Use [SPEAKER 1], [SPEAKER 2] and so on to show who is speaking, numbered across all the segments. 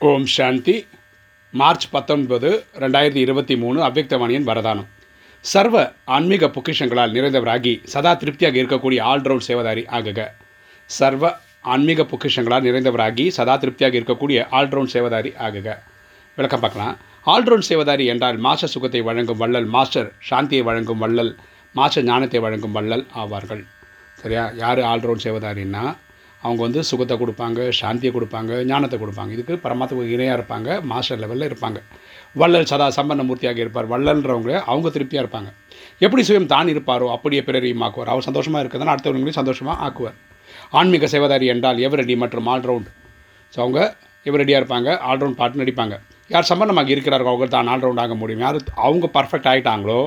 [SPEAKER 1] ஓம் சாந்தி. March பத்தொன்பது ரெண்டாயிரத்தி இருபத்தி மூணு அவ்வக்தவாணியின் வரதானம். சர்வ ஆன்மீக பொக்கிஷங்களால் நிறைந்தவராகி சதா திருப்தியாக இருக்கக்கூடிய ஆல்ரவுண்ட் சேவதாரி ஆகுக. சர்வ ஆன்மீக பொக்கிஷங்களால் நிறைந்தவராகி சதா திருப்தியாக இருக்கக்கூடிய ஆல்ரவுண்ட் சேவதாரி ஆகுக. விளக்கம் பார்க்கலாம். ஆல்ரவுண்ட் சேவதாரி என்றால் மாஸ்டர் சுகத்தை வழங்கும் வள்ளல் மாஸ்டர் சாந்தியை வழங்கும் வள்ளல் மாஸ்டர் ஞானத்தை வழங்கும் வள்ளல் ஆவார்கள். சரியா? யார் ஆல்ரவுண்ட் சேவதாரின்னா அவங்க வந்து சுகத்தை கொடுப்பாங்க சாந்தியை கொடுப்பாங்க ஞானத்தை கொடுப்பாங்க. இதுக்கு பரமாத்மாவுக்கு இணையாக இருப்பாங்க மாஸ்டர் லெவலில் இருப்பாங்க. வள்ளல் சதா சம்பந்த மூர்த்தியாக இருப்பார். வள்ளல்ன்றவங்க அவங்க திருப்தியாக இருப்பாங்க. எப்படி சுயம் தான் இருப்பாரோ அப்படியே பிறரையும் ஆக்குவார். அவர் சந்தோஷமாக இருக்கிறதுனா அடுத்தவங்களையும் சந்தோஷமாக ஆக்குவார். ஆன்மீக சேவதாரி என்றால் எவரடி மற்றும் ஆல்ரவுண்ட் ஸோ அவங்க எவரடியாக இருப்பாங்க ஆல்ரவுண்ட் பாட்டு நடிப்பாங்க. யார் சம்பந்தமாக இருக்கிறார்கள் அவங்க தான் ஆல்ரவுண்ட் ஆக முடியும். யார் அவங்க பர்ஃபெக்ட் ஆகிட்டாங்களோ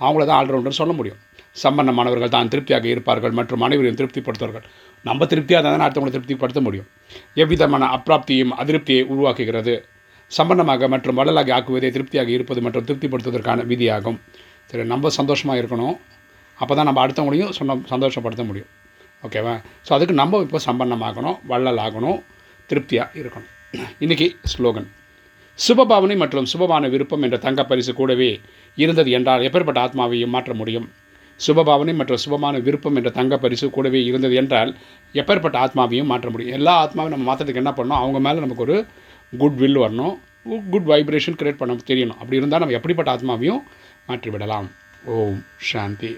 [SPEAKER 1] அவங்கள தான் ஆல்ரவுண்டர்னு சொல்ல முடியும். சம்பந்தமானவர்கள் தான் திருப்தியாக இருப்பார்கள் மற்றும் அனைவரையும் திருப்திப்படுத்துவார்கள். நம்ம திருப்தியாக இருந்தால் அடுத்தவங்களை திருப்திப்படுத்த முடியும். எவ்விதமான அப்பிராப்தியும் அதிருப்தியை உருவாக்குகிறது. சம்பந்தமாக மற்றும் வள்ளலாகி ஆக்குவதே திருப்தியாக இருப்பது மற்றும் திருப்திப்படுத்துவதற்கான விதியாகும். சரி நம்ம சந்தோஷமாக இருக்கணும். அப்போ தான் நம்ம அடுத்தவங்களையும் சொன்ன சந்தோஷப்படுத்த முடியும். ஓகேவா? ஸோ அதுக்கு நம்ம இப்போ சம்பந்தமாகணும் வள்ளல் ஆகணும் திருப்தியாக இருக்கணும். இன்றைக்கி ஸ்லோகன். சுபபாவனை மற்றும் சுபமான விருப்பம் என்ற தங்க பரிசு கூடவே இருந்தது என்றால் எப்பேற்பட்ட ஆத்மாவையும் மாற்ற முடியும்? சுபபாவனை மற்றும் சுபமான விருப்பம் என்ற தங்க பரிசு கூடவே இருந்தது என்றால் எப்பேற்பட்ட ஆத்மாவையும் மாற்ற முடியும். எல்லா ஆத்மாவையும் நம்ம மாற்றத்துக்கு என்ன பண்ணணும்? அவங்க மேலே நமக்கு ஒரு குட் வில் வரணும். குட் வைப்ரேஷன் க்ரியேட் பண்ண தெரியணும். அப்படி இருந்தால் நம்ம எப்படிப்பட்ட ஆத்மாவையும் மாற்றிவிடலாம். ஓம் சாந்தி.